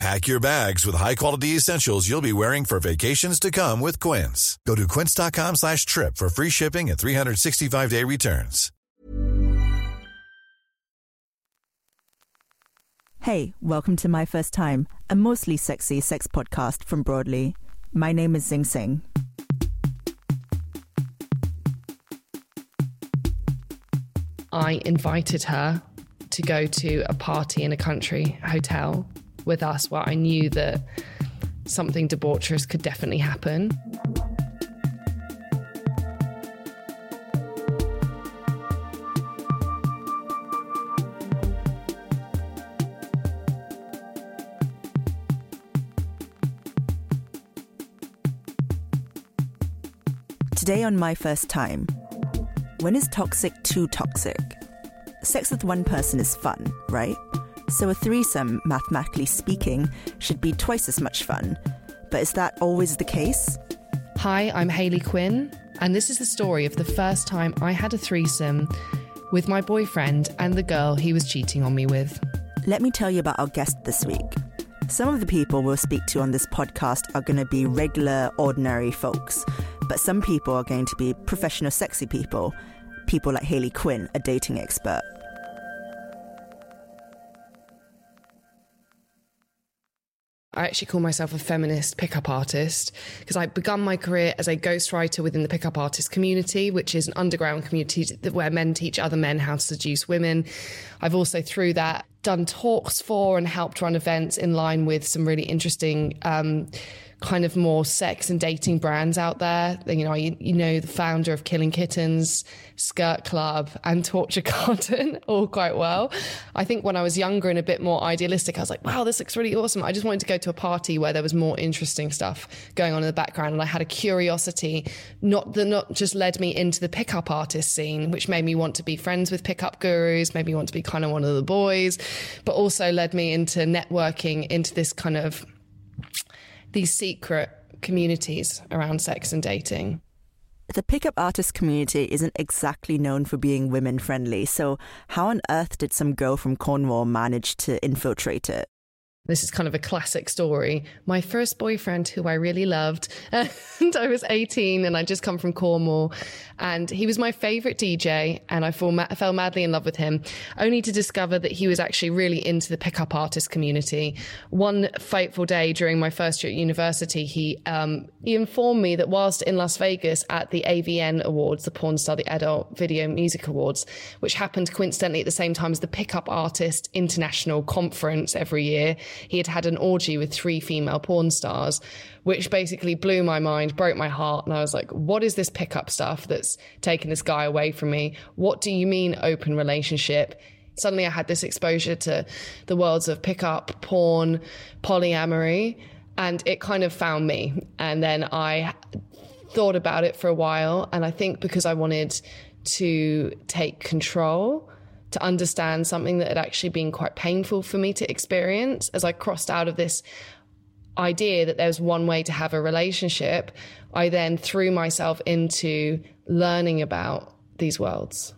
Pack your bags with high-quality essentials you'll be wearing for vacations to come with Quince. Go to quince.com slash trip for free shipping and 365-day returns. Hey, welcome to My First Time, a mostly sexy sex podcast from Broadly. My name is Zing Tsjeng. I invited her to go to a party in a country hotel with us where I knew that something debaucherous could definitely happen. Today on My First Time, when is toxic too toxic? Sex with one person is fun, right? So a threesome, mathematically speaking, should be twice as much fun. But is that always the case? Hi, I'm Hayley Quinn, and this is the story of the first time I had a threesome with my boyfriend and the girl he was cheating on me with. Let me tell you about our guest this week. Some of the people we'll speak to on this podcast are going to be regular, ordinary folks, but some people are going to be professional, sexy people, people like Hayley Quinn, a dating expert. I actually call myself a feminist pickup artist because I began my career as a ghostwriter within the pickup artist community, which is an underground community where men teach other men how to seduce women. I've also, through that, done talks for and helped run events in line with some really interesting. Um, kind of more sex and dating brands out there. You know, you, you, know, the founder of Killing Kittens, Skirt Club, and Torture Garden all quite well. I think when I was younger and a bit more idealistic, I was like, wow, this looks really awesome. I just wanted to go to a party where there was more interesting stuff going on in the background. And I had a curiosity, not that not just led me into the pickup artist scene, which made me want to be friends with pickup gurus, made me want to be kind of one of the boys, but also led me into networking into this kind of these secret communities around sex and dating. The pickup artist community isn't exactly known for being women friendly, so how on earth did some girl from Cornwall manage to infiltrate it? This is kind of a classic story. My first boyfriend, who I really loved, and I was 18 and I'd just come from Cornwall, and he was my favorite DJ, and I fell madly in love with him, only to discover that he was actually really into the pickup artist community. One fateful day during my first year at university, he um, he informed me that whilst in Las Vegas at the AVN Awards, the Porn Star, the Adult Video Music Awards, which happened coincidentally at the same time as the Pickup Artist International Conference every year he had had an orgy with three female porn stars, which basically blew my mind, broke my heart. And I was like, what is this pickup stuff that's taken this guy away from me? What do you mean open relationship? Suddenly I had this exposure to the worlds of pickup, porn, polyamory, and it kind of found me. And then I thought about it for a while. And I think because I wanted to take control, to understand something that had actually been quite painful for me to experience as I crossed out of this idea that there's one way to have a relationship, I then threw myself into learning about these worlds.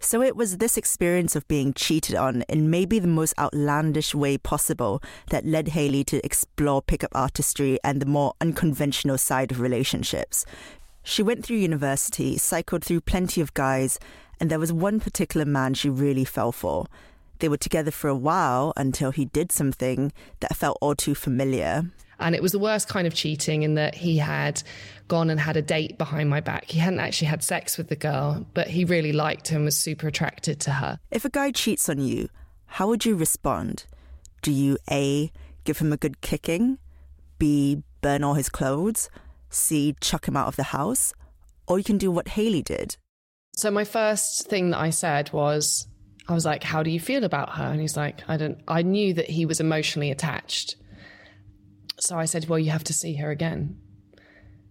So it was this experience of being cheated on in maybe the most outlandish way possible that led Hayley to explore pickup artistry and the more unconventional side of relationships. She went through university, cycled through plenty of guys, and there was one particular man she really fell for. They were together for a while until he did something that felt all too familiar. And it was the worst kind of cheating in that he had gone and had a date behind my back. He hadn't actually had sex with the girl, but he really liked her and was super attracted to her. If a guy cheats on you, how would you respond? Do you A, give him a good kicking? B, burn all his clothes? C, chuck him out of the house? Or you can do what Hayley did so my first thing that I said was, I was like, "How do you feel about her?" And he's like, "I don't." I knew that he was emotionally attached, so I said, "Well, you have to see her again."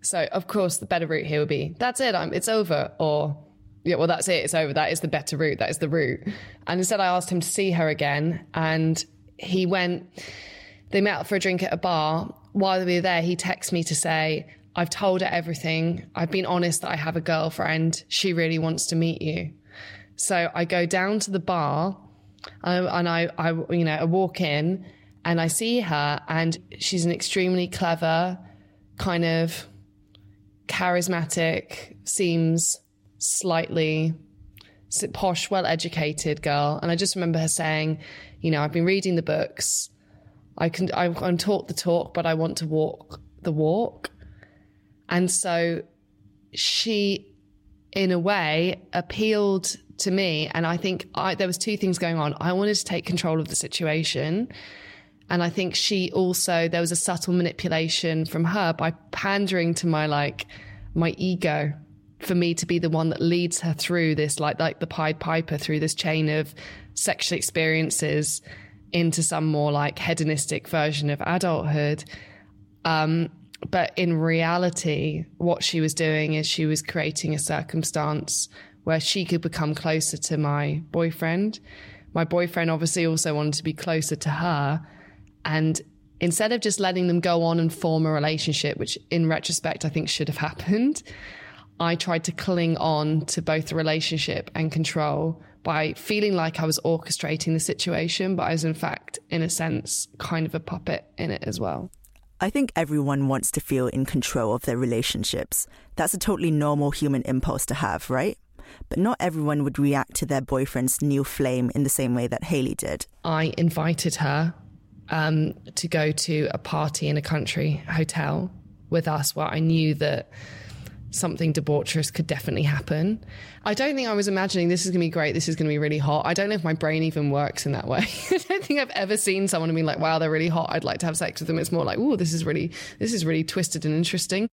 So of course, the better route here would be, "That's it. I'm. It's over," or yeah, well, that's it. It's over. That is the better route. That is the route. And instead, I asked him to see her again. And he went, they met up for a drink at a bar. While we were there, he texted me to say, I've told her everything. I've been honest that I have a girlfriend. She really wants to meet you. So I go down to the bar um, and I, I, you know, I walk in and I see her and she's an extremely clever, kind of charismatic, seems slightly posh, well educated girl. And I just remember her saying, you know, I've been reading the books. I can, I can talk the talk, but I want to walk the walk. And so she, in a way, appealed to me. And I think I, there was two things going on. I wanted to take control of the situation. And I think she also, there was a subtle manipulation from her by pandering to my, like, my ego for me to be the one that leads her through this, like like the Pied Piper through this chain of sexual experiences into some more like hedonistic version of adulthood. Um, but in reality, what she was doing is she was creating a circumstance where she could become closer to my boyfriend. My boyfriend obviously also wanted to be closer to her. And instead of just letting them go on and form a relationship, which in retrospect I think should have happened, I tried to cling on to both the relationship and control by feeling like I was orchestrating the situation, but I was in fact, in a sense, kind of a puppet in it as well. I think everyone wants to feel in control of their relationships. That's a totally normal human impulse to have, right? But not everyone would react to their boyfriend's new flame in the same way that Hayley did. I invited her um, to go to a party in a country hotel with us where I knew that something debaucherous could definitely happen. I don't think I was imagining this is going to be great. This is going to be really hot. I don't know if my brain even works in that way. I don't think I've ever seen someone and been like, wow, they're really hot. I'd like to have sex with them. It's more like, oh, this is really, this is really twisted and interesting.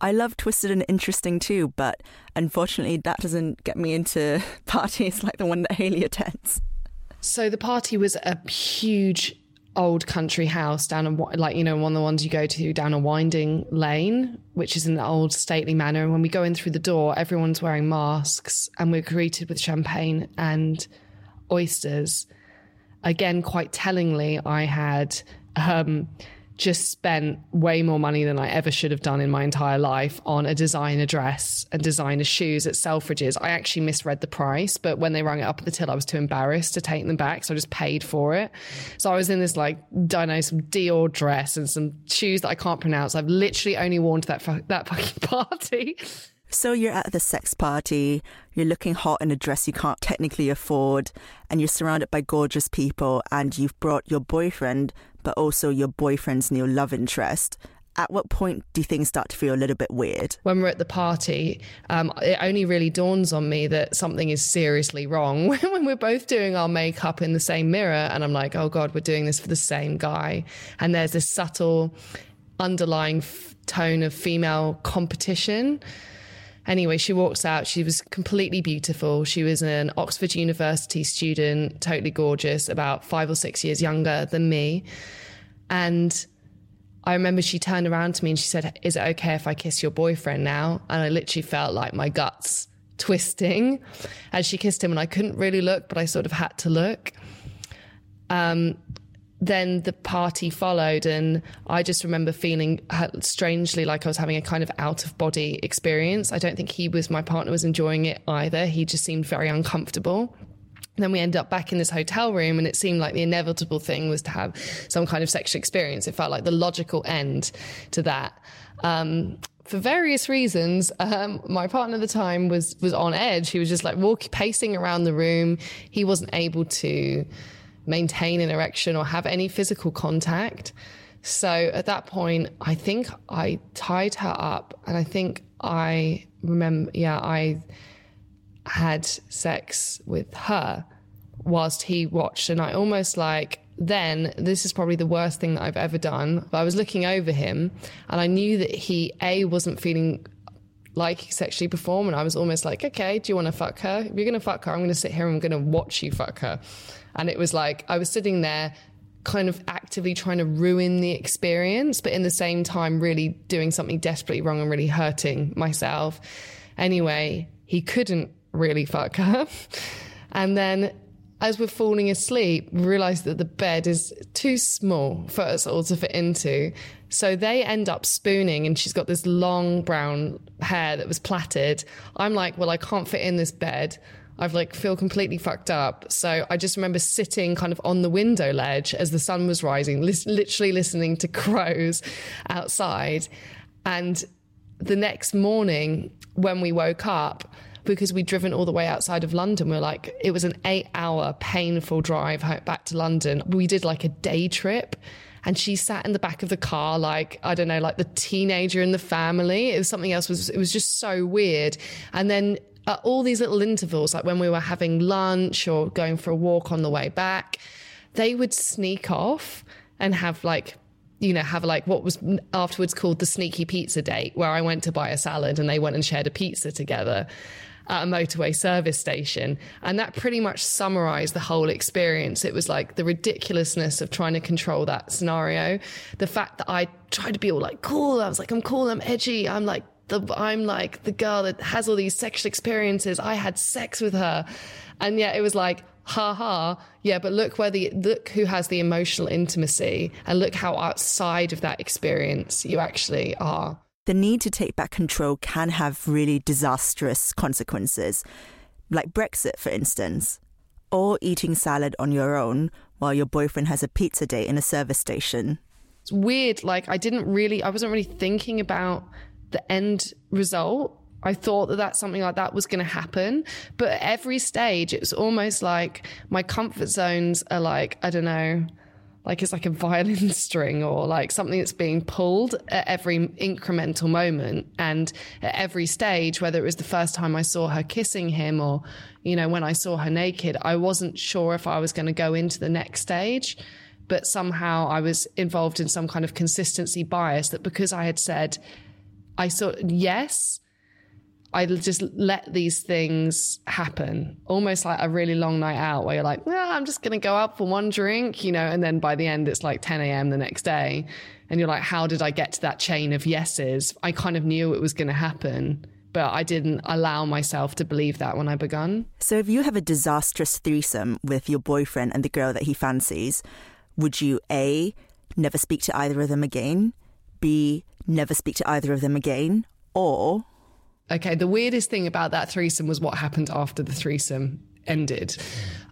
I love twisted and interesting too, but unfortunately, that doesn't get me into parties like the one that Hayley attends. So the party was a huge old country house down a like you know one of the ones you go to down a winding lane which is the old stately manor. And when we go in through the door everyone's wearing masks and we're greeted with champagne and oysters. Again quite tellingly i had um, just spent way more money than I ever should have done in my entire life on a designer dress and designer shoes at Selfridges. I actually misread the price, but when they rang it up at the till, I was too embarrassed to take them back. So I just paid for it. So I was in this like, don't know, some Dior dress and some shoes that I can't pronounce. I've literally only worn to that, fu- that fucking party. So you're at the sex party, you're looking hot in a dress you can't technically afford, and you're surrounded by gorgeous people, and you've brought your boyfriend but also your boyfriend's new love interest. At what point do things start to feel a little bit weird? When we're at the party, um, it only really dawns on me that something is seriously wrong when we're both doing our makeup in the same mirror. And I'm like, oh God, we're doing this for the same guy. And there's this subtle underlying f- tone of female competition. Anyway, she walks out. She was completely beautiful. She was an Oxford University student, totally gorgeous, about five or six years younger than me. And I remember she turned around to me and she said, Is it okay if I kiss your boyfriend now? And I literally felt like my guts twisting as she kissed him. And I couldn't really look, but I sort of had to look. Um, then the party followed, and I just remember feeling strangely like I was having a kind of out of body experience. I don't think he was, my partner was enjoying it either. He just seemed very uncomfortable. And then we ended up back in this hotel room, and it seemed like the inevitable thing was to have some kind of sexual experience. It felt like the logical end to that. Um, for various reasons, um, my partner at the time was was on edge. He was just like walking, pacing around the room. He wasn't able to maintain an erection or have any physical contact. So at that point, I think I tied her up and I think I remember, yeah, I had sex with her whilst he watched. And I almost like, then this is probably the worst thing that I've ever done. But I was looking over him and I knew that he, A, wasn't feeling like sexually perform. And I was almost like, okay, do you want to fuck her? If you're going to fuck her, I'm going to sit here and I'm going to watch you fuck her. And it was like, I was sitting there kind of actively trying to ruin the experience, but in the same time, really doing something desperately wrong and really hurting myself. Anyway, he couldn't really fuck her. And then as we're falling asleep, we realize that the bed is too small for us all to fit into. So they end up spooning, and she's got this long brown hair that was plaited. I'm like, well, I can't fit in this bed. I've like feel completely fucked up. So I just remember sitting kind of on the window ledge as the sun was rising, li- literally listening to crows outside. And the next morning, when we woke up, because we'd driven all the way outside of London. We are like, it was an eight hour painful drive back to London. We did like a day trip and she sat in the back of the car like i don't know like the teenager in the family it was something else was it was just so weird and then at all these little intervals like when we were having lunch or going for a walk on the way back they would sneak off and have like you know, have like what was afterwards called the sneaky pizza date, where I went to buy a salad and they went and shared a pizza together at a motorway service station. And that pretty much summarized the whole experience. It was like the ridiculousness of trying to control that scenario. The fact that I tried to be all like cool. I was like, I'm cool. I'm edgy. I'm like, the, I'm like the girl that has all these sexual experiences. I had sex with her. And yet it was like, ha ha, yeah, but look where the, look who has the emotional intimacy and look how outside of that experience you actually are the need to take back control can have really disastrous consequences, like Brexit, for instance, or eating salad on your own while your boyfriend has a pizza date in a service station. It's weird. Like, I didn't really, I wasn't really thinking about the end result. I thought that that something like that was going to happen. But at every stage, it was almost like my comfort zones are like, I don't know, like it's like a violin string or like something that's being pulled at every incremental moment and at every stage whether it was the first time I saw her kissing him or you know when I saw her naked I wasn't sure if I was going to go into the next stage but somehow I was involved in some kind of consistency bias that because I had said I saw yes I just let these things happen, almost like a really long night out where you're like, well, I'm just going to go out for one drink, you know, and then by the end it's like 10 a.m. the next day. And you're like, how did I get to that chain of yeses? I kind of knew it was going to happen, but I didn't allow myself to believe that when I begun. So if you have a disastrous threesome with your boyfriend and the girl that he fancies, would you A, never speak to either of them again? B, never speak to either of them again? Or Okay, the weirdest thing about that threesome was what happened after the threesome ended.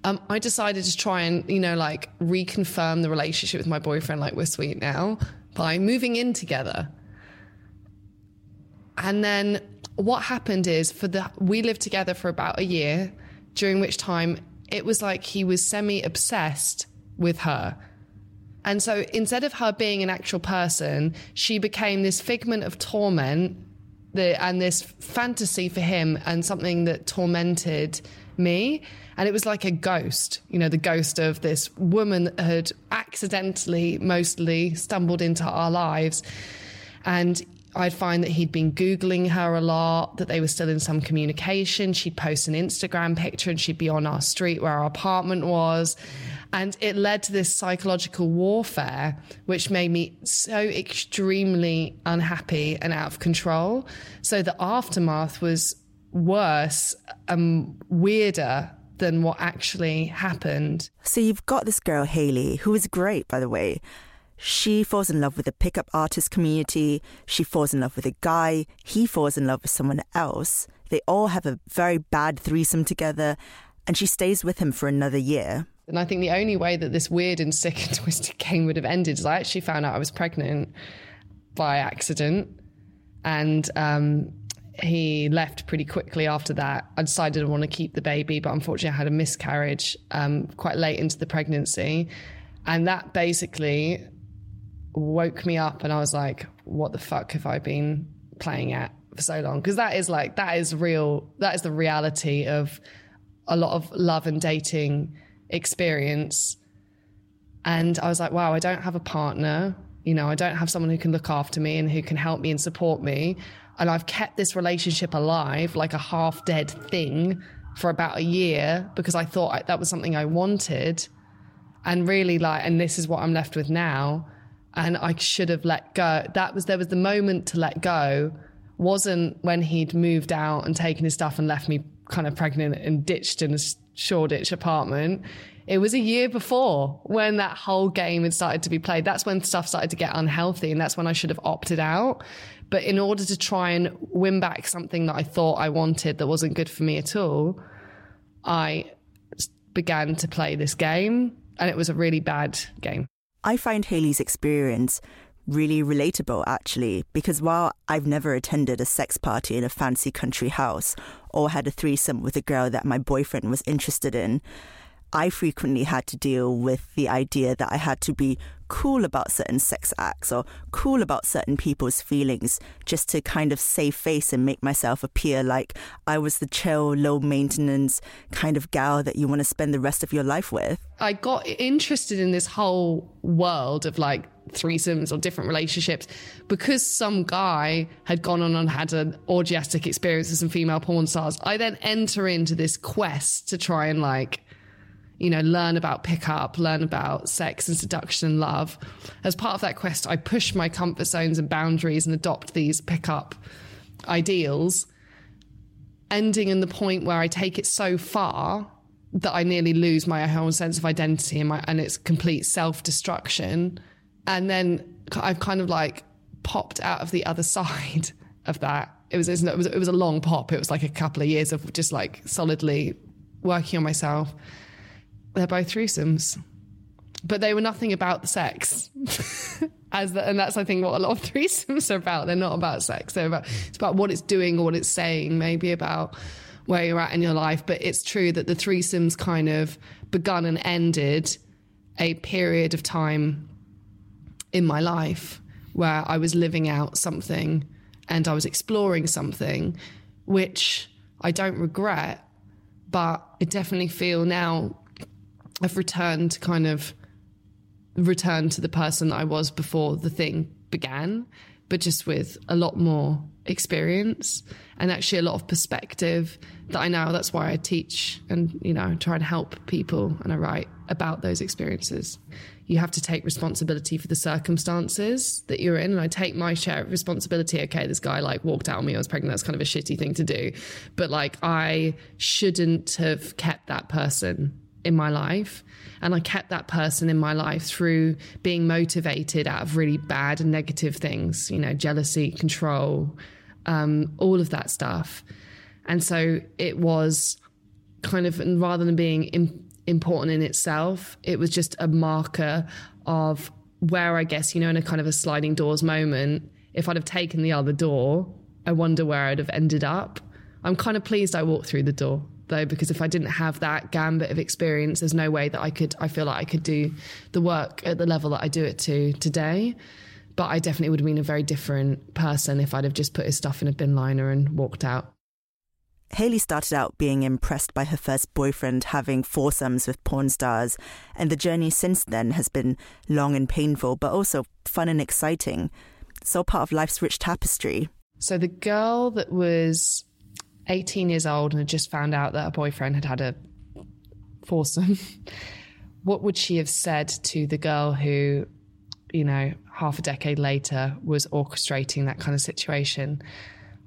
Um, I decided to try and, you know, like reconfirm the relationship with my boyfriend, like we're sweet now, by moving in together. And then what happened is for the we lived together for about a year, during which time it was like he was semi obsessed with her. And so instead of her being an actual person, she became this figment of torment the and this fantasy for him and something that tormented me. And it was like a ghost you know the ghost of this woman that had accidentally mostly stumbled into our lives. And I'd find that he'd been Googling her a lot, that they were still in some communication. She'd post an Instagram picture and she'd be on our street where our apartment was. And it led to this psychological warfare, which made me so extremely unhappy and out of control. So the aftermath was worse and weirder than what actually happened. So you've got this girl, Hayley, who is great, by the way. She falls in love with the pickup artist community. She falls in love with a guy. He falls in love with someone else. They all have a very bad threesome together, and she stays with him for another year. And I think the only way that this weird and sick and twisted game would have ended is I actually found out I was pregnant by accident. And um, he left pretty quickly after that. I decided I want to keep the baby, but unfortunately, I had a miscarriage um, quite late into the pregnancy. And that basically woke me up, and I was like, what the fuck have I been playing at for so long? Because that is like, that is real, that is the reality of a lot of love and dating experience. And I was like, wow, I don't have a partner. You know, I don't have someone who can look after me and who can help me and support me. And I've kept this relationship alive like a half dead thing for about a year because I thought that was something I wanted. And really, like, and this is what I'm left with now. And I should have let go. That was, there was the moment to let go, wasn't when he'd moved out and taken his stuff and left me kind of pregnant and ditched in a Shoreditch apartment. It was a year before when that whole game had started to be played. That's when stuff started to get unhealthy, and that's when I should have opted out. But in order to try and win back something that I thought I wanted that wasn't good for me at all, I began to play this game, and it was a really bad game. I find Hayley's experience really relatable, actually, because while I've never attended a sex party in a fancy country house or had a threesome with a girl that my boyfriend was interested in, I frequently had to deal with the idea that I had to be cool about certain sex acts or cool about certain people's feelings just to kind of save face and make myself appear like I was the chill, low maintenance kind of gal that you want to spend the rest of your life with. I got interested in this whole world of like threesomes or different relationships because some guy had gone on and had an orgiastic experience with some female porn stars. I then enter into this quest to try and like you know, learn about pickup, learn about sex and seduction and love. As part of that quest, I push my comfort zones and boundaries and adopt these pickup ideals, ending in the point where I take it so far that I nearly lose my whole sense of identity and, my, and it's complete self destruction. And then I've kind of like popped out of the other side of that. It was, it was it was a long pop. It was like a couple of years of just like solidly working on myself they're both threesomes, but they were nothing about the sex. As the, and that's I think what a lot of threesomes are about. They're not about sex. They're about it's about what it's doing or what it's saying. Maybe about where you're at in your life. But it's true that the threesomes kind of begun and ended a period of time in my life where I was living out something and I was exploring something, which I don't regret, but I definitely feel now I've returned to kind of returned to the person I was before the thing began, but just with a lot more experience and actually a lot of perspective that I now that's why I teach and you know try and help people and I write about those experiences. You have to take responsibility for the circumstances that you're in and I take my share of responsibility. Okay, this guy like walked out on me, I was pregnant, that's kind of a shitty thing to do. But like I shouldn't have kept that person in my life. And I kept that person in my life through being motivated out of really bad and negative things, you know, jealousy, control, um, all of that stuff. And so it was kind of, rather than being Im- important in itself, it was just a marker of where I guess, you know, in a kind of a sliding doors moment, if I'd have taken the other door, I wonder where I'd have ended up. I'm kind of pleased I walked through the door though, because if I didn't have that gambit of experience, there's no way that I could, I feel like I could do the work at the level that I do it to today. But I definitely would have been a very different person if I'd have just put his stuff in a bin liner and walked out. Hayley started out being impressed by her first boyfriend having foursomes with porn stars, and the journey since then has been long and painful, but also fun and exciting. So part of life's rich tapestry. So the girl that was 18 years old and had just found out that her boyfriend had had a foursome, what would she have said to the girl who, you know, half a decade later was orchestrating that kind of situation?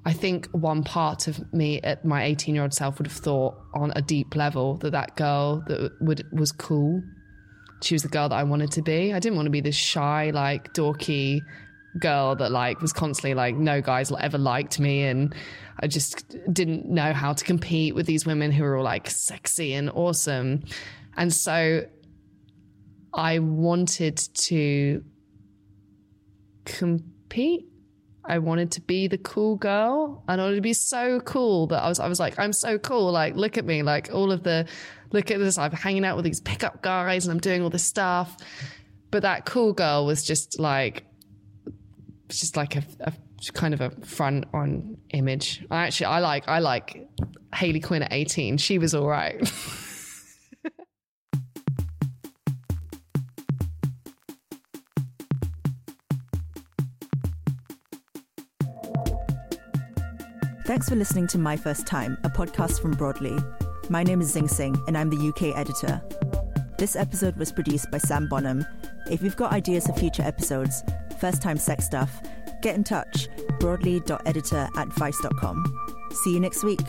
I think one part of me at my 18 year old self would have thought on a deep level that that girl that would was cool. She was the girl that I wanted to be. I didn't want to be this shy, like dorky girl that like was constantly like no guys ever liked me and I just didn't know how to compete with these women who were all like sexy and awesome. And so I wanted to compete. I wanted to be the cool girl. I wanted to be so cool that I was I was like, I'm so cool. Like, look at me. Like all of the look at this. I'm hanging out with these pickup guys and I'm doing all this stuff. But that cool girl was just like just like a, a kind of a front on image. I actually I like I like Hayley Quinn at 18. She was all right. Thanks for listening to My First Time, a podcast from Broadly. My name is Zing Tsjeng, and I'm the UK editor. This episode was produced by Sam Bonham. If you've got ideas for future episodes, first time sex stuff, get in touch broadly.editor at vice.com. See you next week.